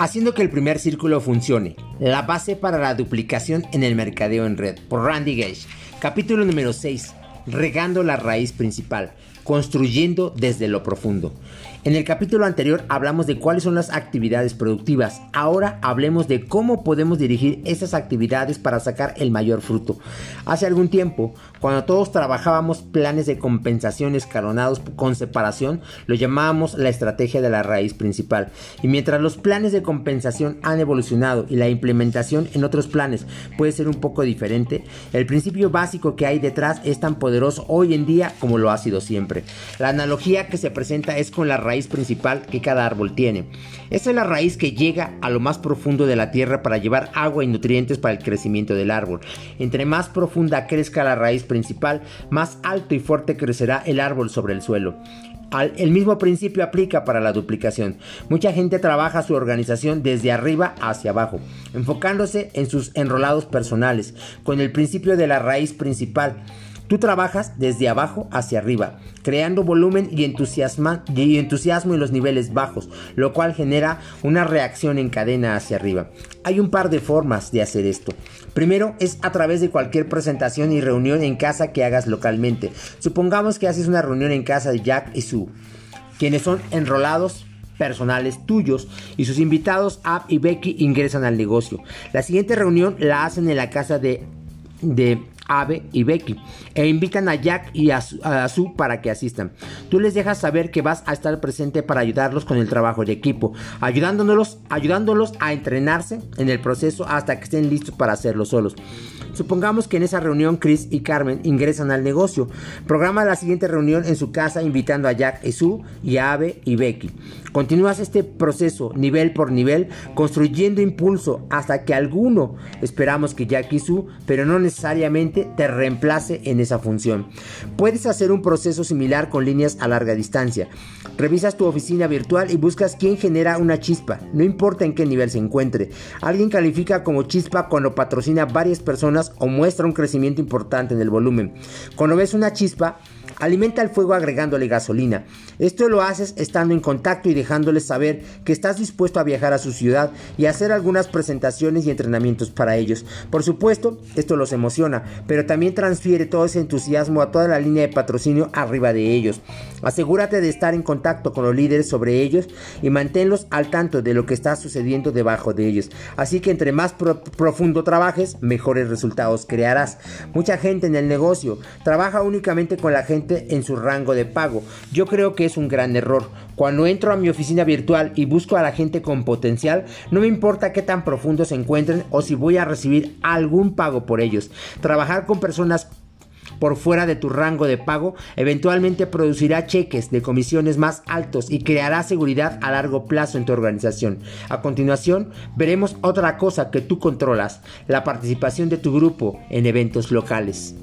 Haciendo que el primer círculo funcione. La base para la duplicación en el mercadeo en red. Por Randy Gage. Capítulo número 6. Regando la raíz principal. Construyendo desde lo profundo. En el capítulo anterior hablamos de cuáles son las actividades productivas. Ahora hablemos de cómo podemos dirigir esas actividades para sacar el mayor fruto. Hace algún tiempo, cuando todos trabajábamos planes de compensación escalonados con separación, lo llamábamos la estrategia de la raíz principal. Y mientras los planes de compensación han evolucionado y la implementación en otros planes puede ser un poco diferente, el principio básico que hay detrás es tan poderoso hoy en día como lo ha sido siempre. La analogía que se presenta es con la raíz principal que cada árbol tiene. Esa es la raíz que llega a lo más profundo de la tierra para llevar agua y nutrientes para el crecimiento del árbol. Entre más profunda crezca la raíz principal, más alto y fuerte crecerá el árbol sobre el suelo. el mismo principio aplica para la duplicación. Mucha gente trabaja su organización desde arriba hacia abajo, enfocándose en sus enrolados personales, con el principio de la raíz principal. Tú trabajas desde abajo hacia arriba, creando volumen y, entusiasmo en los niveles bajos, lo cual genera una reacción en cadena hacia arriba. Hay un par de formas de hacer esto. Primero es a través de cualquier presentación y reunión en casa que hagas localmente. Supongamos que haces una reunión en casa de Jack y Sue, quienes son enrolados personales tuyos y sus invitados Ab y Becky ingresan al negocio. La siguiente reunión la hacen en la casa de, de Ave y Becky e invitan a Jack y a, Sue para que asistan. Tú les dejas saber que vas a estar presente para ayudarlos con el trabajo de equipo, ayudándolos, ayudándolos a entrenarse en el proceso hasta que estén listos para hacerlo solos. Supongamos que en esa reunión Chris y Carmen ingresan al negocio. Programa la siguiente reunión en su casa invitando a Jack y Sue y a Ave y Becky. Continúas este proceso nivel por nivel, construyendo impulso hasta que alguno, esperamos que Jack y Sue, pero no necesariamente te reemplace en esa función. Puedes hacer un proceso similar con líneas a larga distancia. Revisas tu oficina virtual y buscas quién genera una chispa, no importa en qué nivel se encuentre. Alguien califica como chispa cuando patrocina varias personas o muestra un crecimiento importante en el volumen. Cuando ves una chispa, Alimenta el fuego agregándole gasolina. Esto lo haces estando en contacto y dejándoles saber que estás dispuesto a viajar a su ciudad y hacer algunas presentaciones y entrenamientos para ellos. Por supuesto, esto los emociona, pero también transfiere todo ese entusiasmo a toda la línea de patrocinio arriba de ellos. Asegúrate de estar en contacto con los líderes sobre ellos y manténlos al tanto de lo que está sucediendo debajo de ellos. Así que entre más profundo trabajes, mejores resultados crearás. Mucha gente en el negocio trabaja únicamente con la gente en su rango de pago. Yo creo que es un gran error. Cuando entro a mi oficina virtual y busco a la gente con potencial, no me importa qué tan profundo se encuentren o si voy a recibir algún pago por ellos. Trabajar con personas por fuera de tu rango de pago, eventualmente producirá cheques de comisiones más altos y creará seguridad a largo plazo en tu organización. A continuación, veremos otra cosa que tú controlas, la participación de tu grupo en eventos locales.